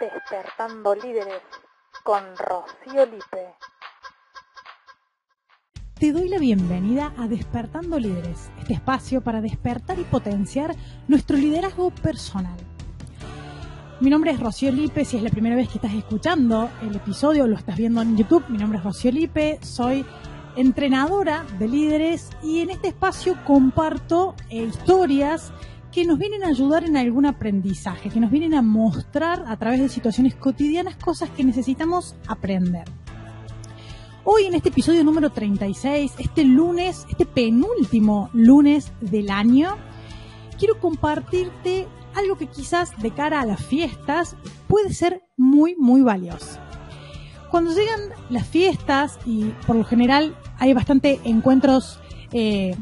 Despertando Líderes con Rocío Lipe. Te doy la bienvenida a Despertando Líderes, este espacio para despertar y potenciar nuestro liderazgo personal. Mi nombre es Rocío Lipe, si es la primera vez que estás escuchando el episodio, lo estás viendo en YouTube, mi nombre es Rocío Lipe, soy entrenadora de líderes y en este espacio comparto eh, historias que nos vienen a ayudar en algún aprendizaje, que nos vienen a mostrar a través de situaciones cotidianas cosas que necesitamos aprender. Hoy en este episodio número 36, este lunes, este penúltimo lunes del año, quiero compartirte algo que quizás de cara a las fiestas puede ser muy, muy valioso. Cuando llegan las fiestas y por lo general hay bastante encuentros eh,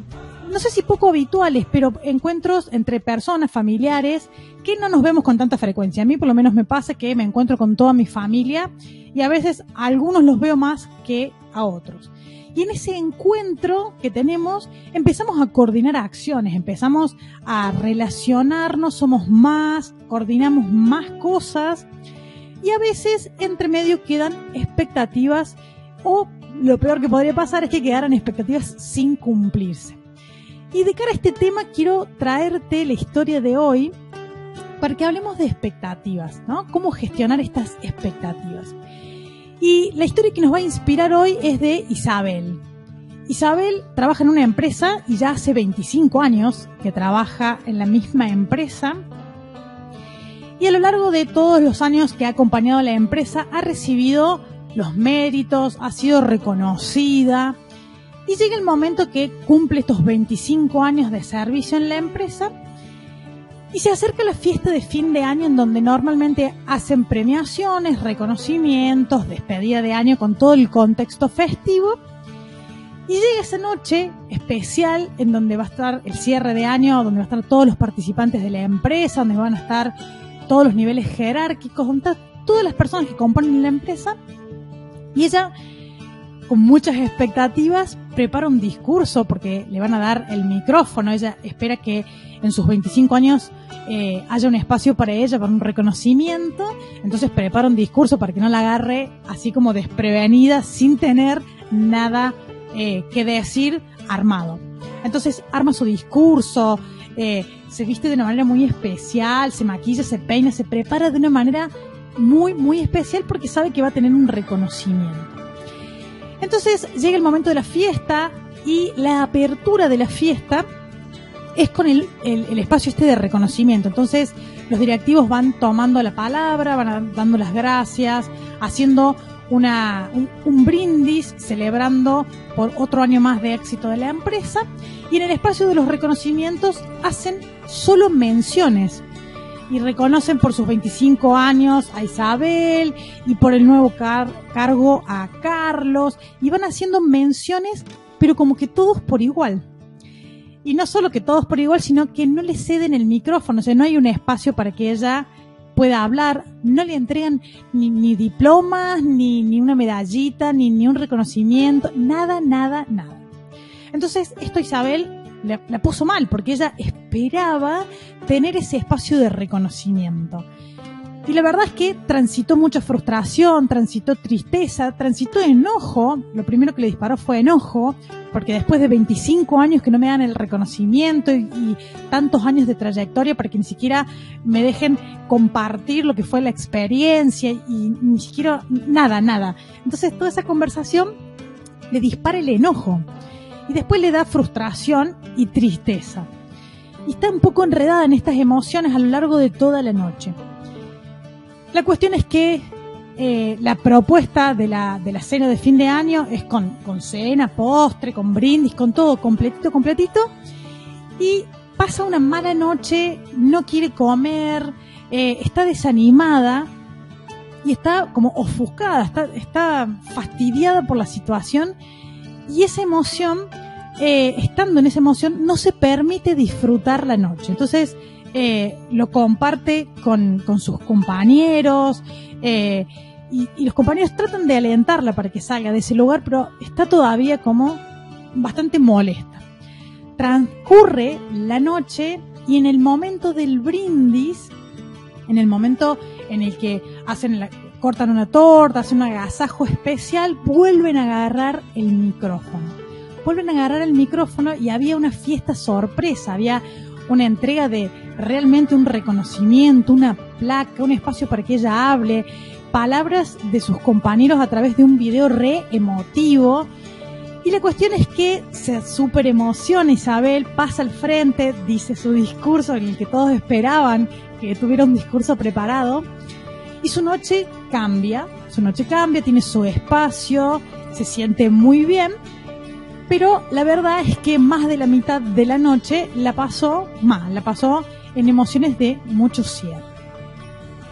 no sé si poco habituales, pero encuentros entre personas, familiares, que no nos vemos con tanta frecuencia. A mí por lo menos me pasa que me encuentro con toda mi familia y a veces a algunos los veo más que a otros. Y en ese encuentro que tenemos empezamos a coordinar acciones, empezamos a relacionarnos, somos más, coordinamos más cosas y a veces entre medio quedan expectativas o lo peor que podría pasar es que quedaran expectativas sin cumplirse. Y de cara a este tema quiero traerte la historia de hoy para que hablemos de expectativas, ¿no? Cómo gestionar estas expectativas. Y la historia que nos va a inspirar hoy es de Isabel. Isabel trabaja en una empresa y ya hace 25 años que trabaja en la misma empresa. Y a lo largo de todos los años que ha acompañado a la empresa ha recibido los méritos, ha sido reconocida, y llega el momento que cumple estos 25 años de servicio en la empresa y se acerca la fiesta de fin de año en donde normalmente hacen premiaciones, reconocimientos, despedida de año con todo el contexto festivo. Y llega esa noche especial en donde va a estar el cierre de año, donde van a estar todos los participantes de la empresa, donde van a estar todos los niveles jerárquicos, donde todas las personas que componen la empresa. Y ella con muchas expectativas, prepara un discurso porque le van a dar el micrófono. Ella espera que en sus 25 años eh, haya un espacio para ella, para un reconocimiento. Entonces prepara un discurso para que no la agarre así como desprevenida, sin tener nada eh, que decir armado. Entonces arma su discurso, eh, se viste de una manera muy especial, se maquilla, se peina, se prepara de una manera muy, muy especial porque sabe que va a tener un reconocimiento. Entonces llega el momento de la fiesta y la apertura de la fiesta es con el, espacio este de reconocimiento. Entonces los directivos van tomando la palabra, van dando las gracias, haciendo una, un, brindis, celebrando por otro año más de éxito de la empresa. Y en el espacio de los reconocimientos hacen solo menciones y reconocen por sus 25 años a Isabel y por el nuevo cargo a Carlos y van haciendo menciones, pero como que todos por igual. Y no solo que todos por igual, sino que no le ceden el micrófono, o sea, no hay un espacio para que ella pueda hablar, no le entregan ni, diplomas, ni, ni, una medallita, ni, ni un reconocimiento, nada, nada, nada. Entonces, esto Isabel la, puso mal porque ella esperaba tener ese espacio de reconocimiento. Y la verdad es que transitó mucha frustración, transitó tristeza, transitó enojo. Lo primero que le disparó fue enojo, porque después de 25 años que no me dan el reconocimiento y, y, tantos años de trayectoria para que ni siquiera me dejen compartir lo que fue la experiencia y ni siquiera nada, nada. Entonces toda esa conversación le dispara el enojo y después le da frustración y tristeza. Y está un poco enredada en estas emociones a lo largo de toda la noche. La cuestión es que eh, la propuesta de la, de la cena de fin de año es con, con cena, postre, con brindis, con todo completito, completito. Y pasa una mala noche, no quiere comer, eh, está desanimada y está como ofuscada, está, está fastidiada por la situación y esa emoción, eh, estando en esa emoción, no se permite disfrutar la noche. Entonces, eh, lo comparte con, sus compañeros eh, y, y, los compañeros tratan de alentarla para que salga de ese lugar, pero está todavía como bastante molesta. Transcurre la noche y en el momento del brindis, en el momento en el que hacen la, cortan una torta, hacen un agasajo especial, vuelven a agarrar el micrófono. Vuelven a agarrar el micrófono y había una fiesta sorpresa, había una entrega de realmente un reconocimiento, una placa, un espacio para que ella hable, palabras de sus compañeros a través de un video re emotivo. Y la cuestión es que se super emociona Isabel, pasa al frente, dice su discurso en el que todos esperaban que tuviera un discurso preparado y su noche cambia, su noche cambia, tiene su espacio, se siente muy bien, pero la verdad es que más de la mitad de la noche la pasó mal, la pasó en emociones de mucho cierre.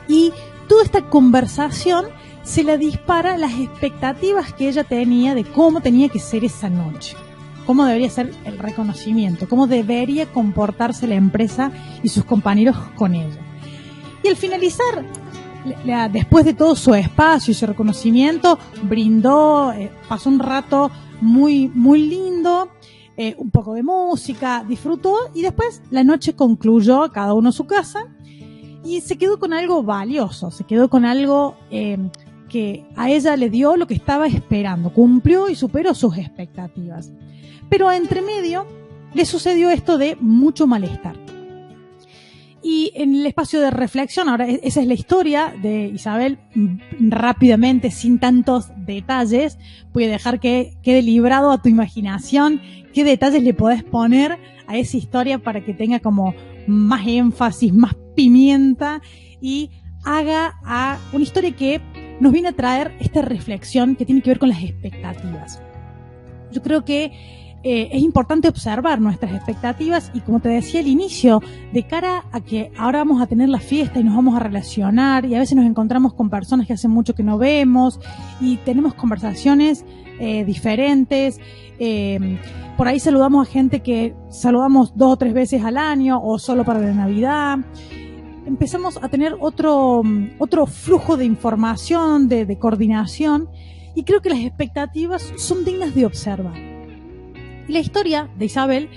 Y toda esta conversación se la dispara las expectativas que ella tenía de cómo tenía que ser esa noche, cómo debería ser el reconocimiento, cómo debería comportarse la empresa y sus compañeros con ella. Y al finalizar después de todo su espacio y su reconocimiento, brindó, eh, pasó un rato muy, muy lindo, eh, un poco de música, disfrutó y después la noche concluyó cada uno a su casa y se quedó con algo valioso, se quedó con algo eh, que a ella le dio lo que estaba esperando, cumplió y superó sus expectativas. Pero entre medio le sucedió esto de mucho malestar. Y en el espacio de reflexión, ahora e-, esa es la historia de Isabel, mm, rápidamente, sin tantos detalles, voy a dejar que quede librado a tu imaginación qué detalles le podés poner a esa historia para que tenga como más énfasis, más pimienta y haga a una historia que nos viene a traer esta reflexión que tiene que ver con las expectativas. Yo creo que eh, es importante observar nuestras expectativas y como te decía al inicio, de cara a que ahora vamos a tener la fiesta y nos vamos a relacionar y a veces nos encontramos con personas que hace mucho que no vemos y tenemos conversaciones eh, diferentes. Eh, por ahí saludamos a gente que saludamos dos o tres veces al año o solo para la Navidad. Empezamos a tener otro, otro flujo de información, de coordinación y creo que las expectativas son dignas de observar la historia de Isabel,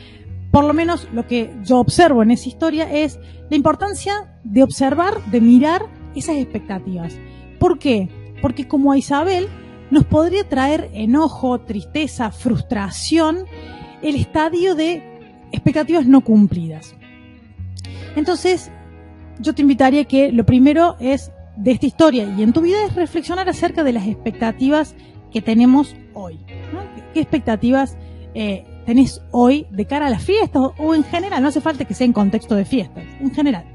por lo menos lo que yo observo en esa historia, es la importancia de observar, de mirar esas expectativas. ¿Por qué? Porque como a Isabel nos podría traer enojo, tristeza, frustración, el estadio de expectativas no cumplidas. Entonces, yo te invitaría que lo primero es de esta historia y en tu vida es reflexionar acerca de las expectativas que tenemos hoy. ¿Qué expectativas eh, tenés hoy de cara a las fiestas o, en general, no hace falta que sea en contexto de fiestas, en general.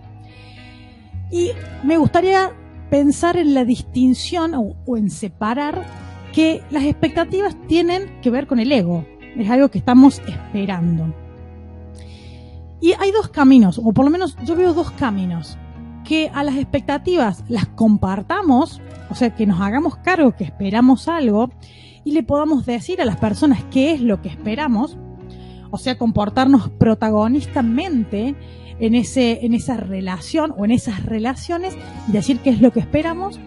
Y me gustaría pensar en la distinción o, en separar que las expectativas tienen que ver con el ego, es algo que estamos esperando. Y hay dos caminos, o por lo menos yo veo dos caminos, que a las expectativas las compartamos, o sea, que nos hagamos cargo que esperamos algo, y le podamos decir a las personas qué es lo que esperamos, o sea, comportarnos protagonistamente en, ese, en esa relación o en esas relaciones decir qué es lo que esperamos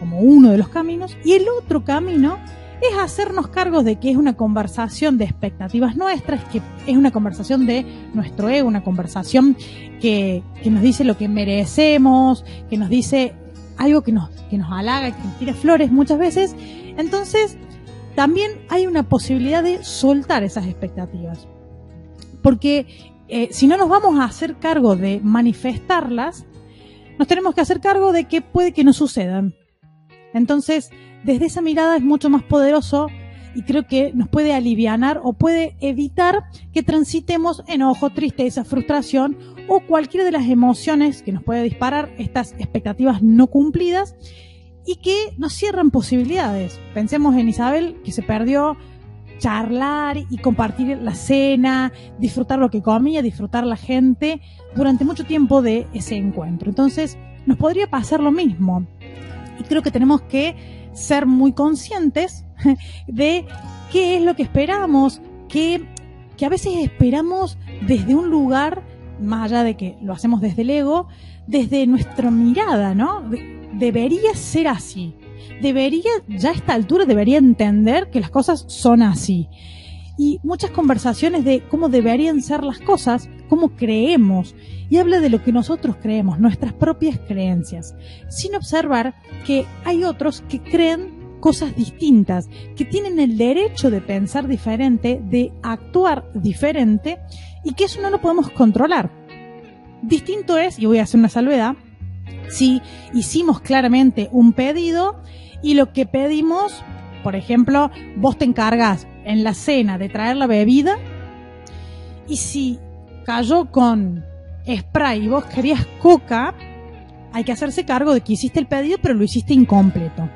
como uno de los caminos. Y el otro camino es hacernos cargos de que es una conversación de expectativas nuestras, que es una conversación de nuestro ego, una conversación que, que nos dice lo que merecemos, que nos dice algo que nos, que nos halaga, que nos tira flores muchas veces. Entonces, también hay una posibilidad de soltar esas expectativas. Porque eh, si no nos vamos a hacer cargo de manifestarlas, nos tenemos que hacer cargo de que puede que no sucedan. Entonces, desde esa mirada es mucho más poderoso y creo que nos puede aliviar o puede evitar que transitemos enojo, tristeza, frustración o cualquiera de las emociones que nos puede disparar estas expectativas no cumplidas y que nos cierran posibilidades. Pensemos en Isabel, que se perdió charlar y compartir la cena, disfrutar lo que comía, disfrutar la gente durante mucho tiempo de ese encuentro. Entonces, nos podría pasar lo mismo. Y creo que tenemos que ser muy conscientes de qué es lo que esperamos, que, que a veces esperamos desde un lugar, más allá de que lo hacemos desde el ego, desde nuestra mirada, ¿no? Debería ser así. Debería, ya a esta altura, debería entender que las cosas son así. Y muchas conversaciones de cómo deberían ser las cosas cómo creemos y habla de lo que nosotros creemos, nuestras propias creencias, sin observar que hay otros que creen cosas distintas, que tienen el derecho de pensar diferente, de actuar diferente y que eso no lo podemos controlar. Distinto es, y voy a hacer una salvedad, si hicimos claramente un pedido y lo que pedimos, por ejemplo, vos te encargas en la cena de traer la bebida y si cayó con spray y vos querías coca, hay que hacerse cargo de que hiciste el pedido pero lo hiciste incompleto.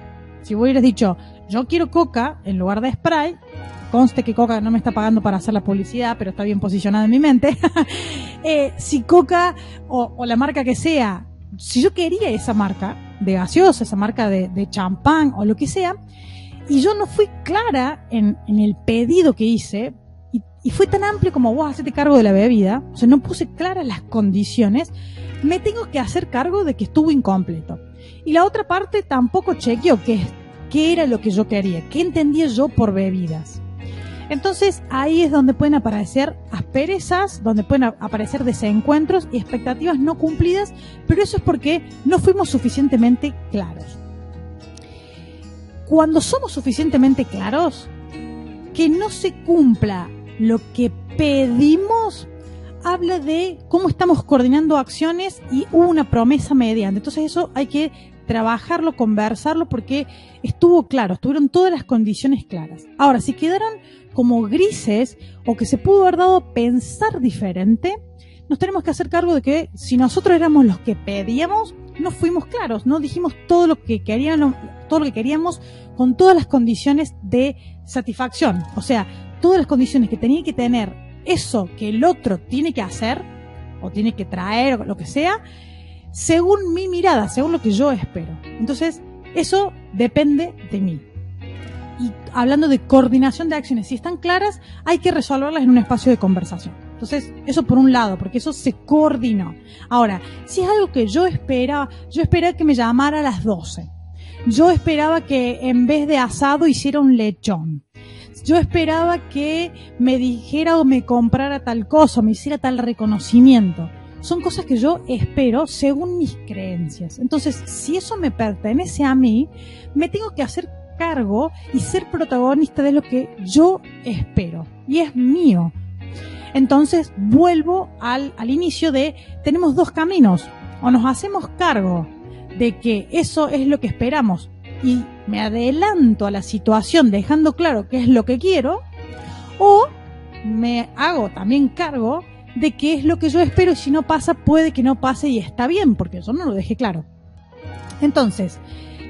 Si vos hubieras dicho, yo quiero coca en lugar de spray, conste que Coca no me está pagando para hacer la publicidad, pero está bien posicionada en mi mente. eh, si Coca o, la marca que sea, si yo quería esa marca de gaseosa, esa marca de champán o lo que sea, y yo no fui clara en, el pedido que hice, y, fue tan amplio como vos hacerte cargo de la bebida, o sea, no puse claras las condiciones, me tengo que hacer cargo de que estuvo incompleto. Y la otra parte tampoco chequeó qué, qué era lo que yo quería, qué entendía yo por bebidas. Entonces ahí es donde pueden aparecer asperezas, donde pueden aparecer desencuentros y expectativas no cumplidas, pero eso es porque no fuimos suficientemente claros. Cuando somos suficientemente claros, que no se cumpla lo que pedimos, habla de cómo estamos coordinando acciones y una promesa mediante. Entonces eso hay que trabajarlo, conversarlo, porque estuvo claro, estuvieron todas las condiciones claras. Ahora, si quedaron como grises o que se pudo haber dado pensar diferente, nos tenemos que hacer cargo de que si nosotros éramos los que pedíamos, no fuimos claros, no dijimos todo lo que queríamos, todo lo que queríamos con todas las condiciones de satisfacción. O sea, todas las condiciones que tenía que tener eso que el otro tiene que hacer, o tiene que traer, o lo que sea, según mi mirada, según lo que yo espero. Entonces, eso depende de mí. Y hablando de coordinación de acciones, si están claras, hay que resolverlas en un espacio de conversación. Entonces, eso por un lado, porque eso se coordinó. Ahora, si es algo que yo esperaba, yo esperaba que me llamara a las 12. Yo esperaba que en vez de asado hiciera un lechón. Yo esperaba que me dijera o me comprara tal cosa, me hiciera tal reconocimiento. Son cosas que yo espero según mis creencias. Entonces, si eso me pertenece a mí, me tengo que hacer cargo y ser protagonista de lo que yo espero. Y es mío. Entonces vuelvo al, al inicio de tenemos dos caminos. O nos hacemos cargo de que eso es lo que esperamos y me adelanto a la situación dejando claro qué es lo que quiero, o me hago también cargo de qué es lo que yo espero y si no pasa puede que no pase y está bien porque yo no lo dejé claro. Entonces,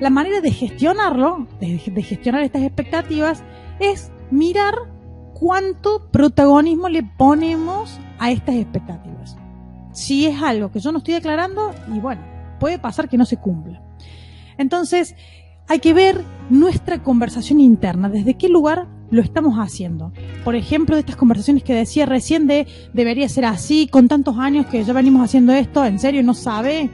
la manera de gestionarlo, de, de gestionar estas expectativas, es mirar cuánto protagonismo le ponemos a estas expectativas. Si es algo que yo no estoy declarando, y bueno, puede pasar que no se cumpla. Entonces, hay que ver nuestra conversación interna, desde qué lugar lo estamos haciendo. Por ejemplo, de estas conversaciones que decía recién de debería ser así, con tantos años que ya venimos haciendo esto, ¿en serio no sabe?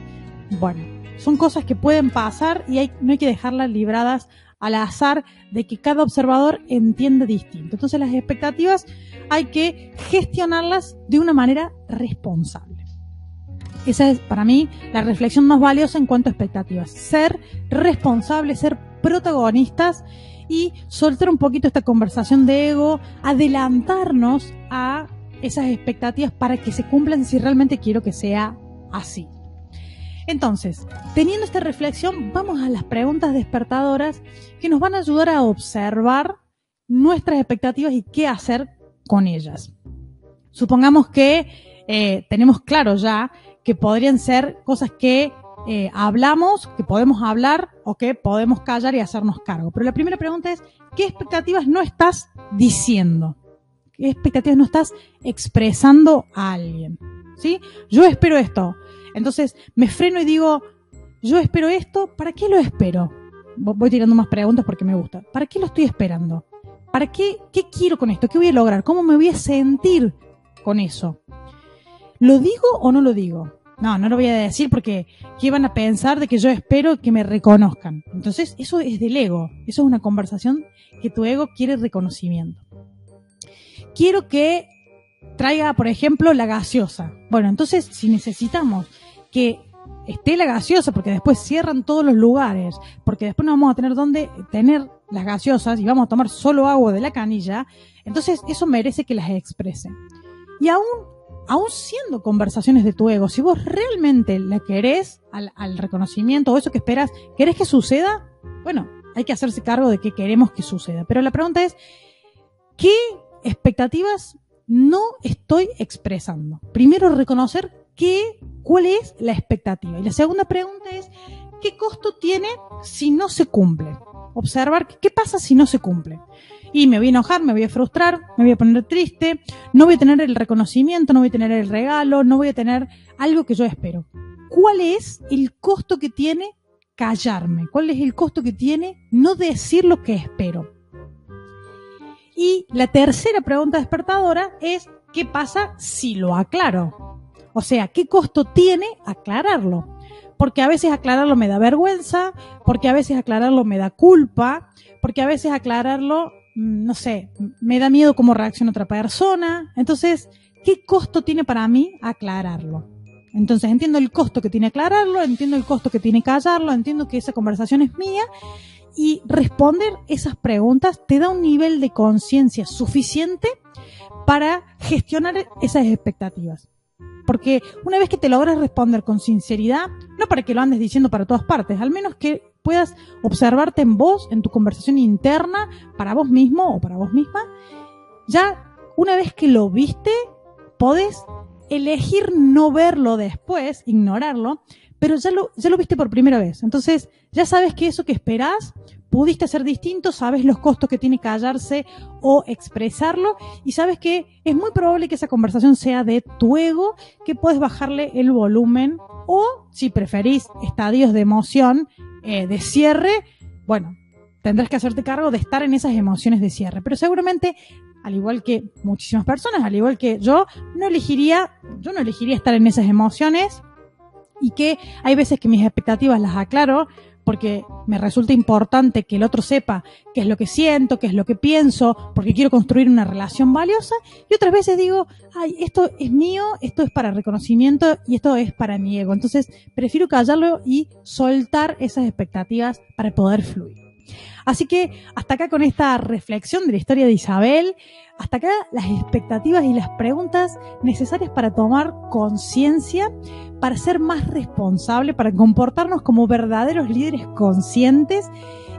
Bueno, son cosas que pueden pasar y hay, no hay que dejarlas libradas al azar de que cada observador entiende distinto. Entonces las expectativas hay que gestionarlas de una manera responsable. Esa es para mí la reflexión más valiosa en cuanto a expectativas. Ser responsables, ser protagonistas y soltar un poquito esta conversación de ego, adelantarnos a esas expectativas para que se cumplan si realmente quiero que sea así. Entonces, teniendo esta reflexión, vamos a las preguntas despertadoras que nos van a ayudar a observar nuestras expectativas y qué hacer con ellas. Supongamos que eh, tenemos claro ya que podrían ser cosas que eh, hablamos, que podemos hablar o que podemos callar y hacernos cargo. Pero la primera pregunta es, ¿qué expectativas no estás diciendo? ¿Qué expectativas no estás expresando a alguien? ¿Sí? Yo espero esto. Entonces me freno y digo, yo espero esto, ¿para qué lo espero? Voy tirando más preguntas porque me gusta. ¿Para qué lo estoy esperando? ¿Para qué? ¿Qué quiero con esto? ¿Qué voy a lograr? ¿Cómo me voy a sentir con eso? ¿Lo digo o no lo digo? No, no lo voy a decir porque ¿qué van a pensar de que yo espero que me reconozcan? Entonces, eso es del ego. Eso es una conversación que tu ego quiere reconocimiento. Quiero que traiga, por ejemplo, la gaseosa. Bueno, entonces si necesitamos que esté la gaseosa, porque después cierran todos los lugares, porque después no vamos a tener dónde tener las gaseosas y vamos a tomar solo agua de la canilla, entonces eso merece que las expresen. Y aún, aún siendo conversaciones de tu ego, si vos realmente la querés al, reconocimiento o eso que esperas, querés que suceda, bueno, hay que hacerse cargo de que queremos que suceda. Pero la pregunta es, ¿qué expectativas no estoy expresando? Primero, reconocer qué, cuál es la expectativa. Y la segunda pregunta es, ¿qué costo tiene si no se cumple? Observar qué pasa si no se cumple. Y me voy a enojar, me voy a frustrar, me voy a poner triste, no voy a tener el reconocimiento, no voy a tener el regalo, no voy a tener algo que yo espero. ¿Cuál es el costo que tiene callarme? ¿Cuál es el costo que tiene no decir lo que espero? Y la tercera pregunta despertadora es, ¿qué pasa si lo aclaro? O sea, ¿qué costo tiene aclararlo? Porque a veces aclararlo me da vergüenza, porque a veces aclararlo me da culpa, porque a veces aclararlo, no sé, me da miedo cómo reacciona otra persona. Entonces, ¿qué costo tiene para mí aclararlo? Entonces entiendo el costo que tiene aclararlo, entiendo el costo que tiene callarlo, entiendo que esa conversación es mía y responder esas preguntas te da un nivel de conciencia suficiente para gestionar esas expectativas. Porque una vez que te logras responder con sinceridad, no para que lo andes diciendo para todas partes, al menos que puedas observarte en vos, en tu conversación interna, para vos mismo o para vos misma, ya una vez que lo viste, podés elegir no verlo después, ignorarlo, pero ya lo, ya lo viste por primera vez. Entonces, ya sabes que eso que esperás pudiste hacer distinto, sabes los costos que tiene callarse o expresarlo y sabes que es muy probable que esa conversación sea de tu ego, que puedes bajarle el volumen o, si preferís, estadios de emoción, eh, de cierre, bueno, tendrás que hacerte cargo de estar en esas emociones de cierre. Pero seguramente, al igual que muchísimas personas, al igual que yo, no elegiría, yo no elegiría estar en esas emociones y que hay veces que mis expectativas las aclaro porque me resulta importante que el otro sepa qué es lo que siento, qué es lo que pienso, porque quiero construir una relación valiosa. Y otras veces digo, ay, esto es mío, esto es para reconocimiento y esto es para mi ego. Entonces, prefiero callarlo y soltar esas expectativas para poder fluir. Así que hasta acá con esta reflexión de la historia de Isabel, hasta acá las expectativas y las preguntas necesarias para tomar conciencia, para ser más responsable, para comportarnos como verdaderos líderes conscientes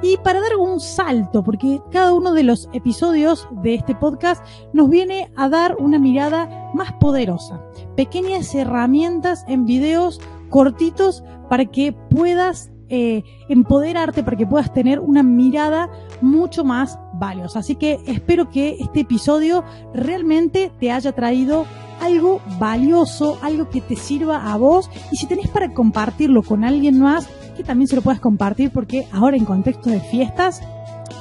y para dar un salto, porque cada uno de los episodios de este podcast nos viene a dar una mirada más poderosa, pequeñas herramientas en videos cortitos para que puedas eh, empoderarte para que puedas tener una mirada mucho más valiosa. Así que espero que este episodio realmente te haya traído algo valioso, algo que te sirva a vos y si tenés para compartirlo con alguien más, que también se lo puedas compartir porque ahora en contexto de fiestas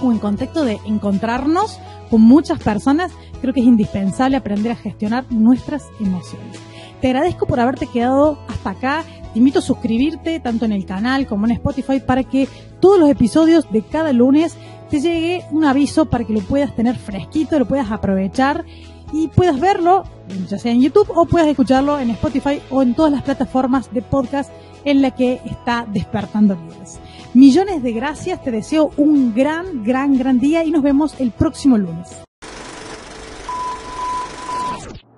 o en contexto de encontrarnos con muchas personas, creo que es indispensable aprender a gestionar nuestras emociones. Te agradezco por haberte quedado hasta acá. Te invito a suscribirte tanto en el canal como en Spotify para que todos los episodios de cada lunes te llegue un aviso para que lo puedas tener fresquito, lo puedas aprovechar y puedas verlo, ya sea en YouTube o puedas escucharlo en Spotify o en todas las plataformas de podcast en la que está despertando líderes. Millones de gracias, te deseo un gran, gran, gran día y nos vemos el próximo lunes.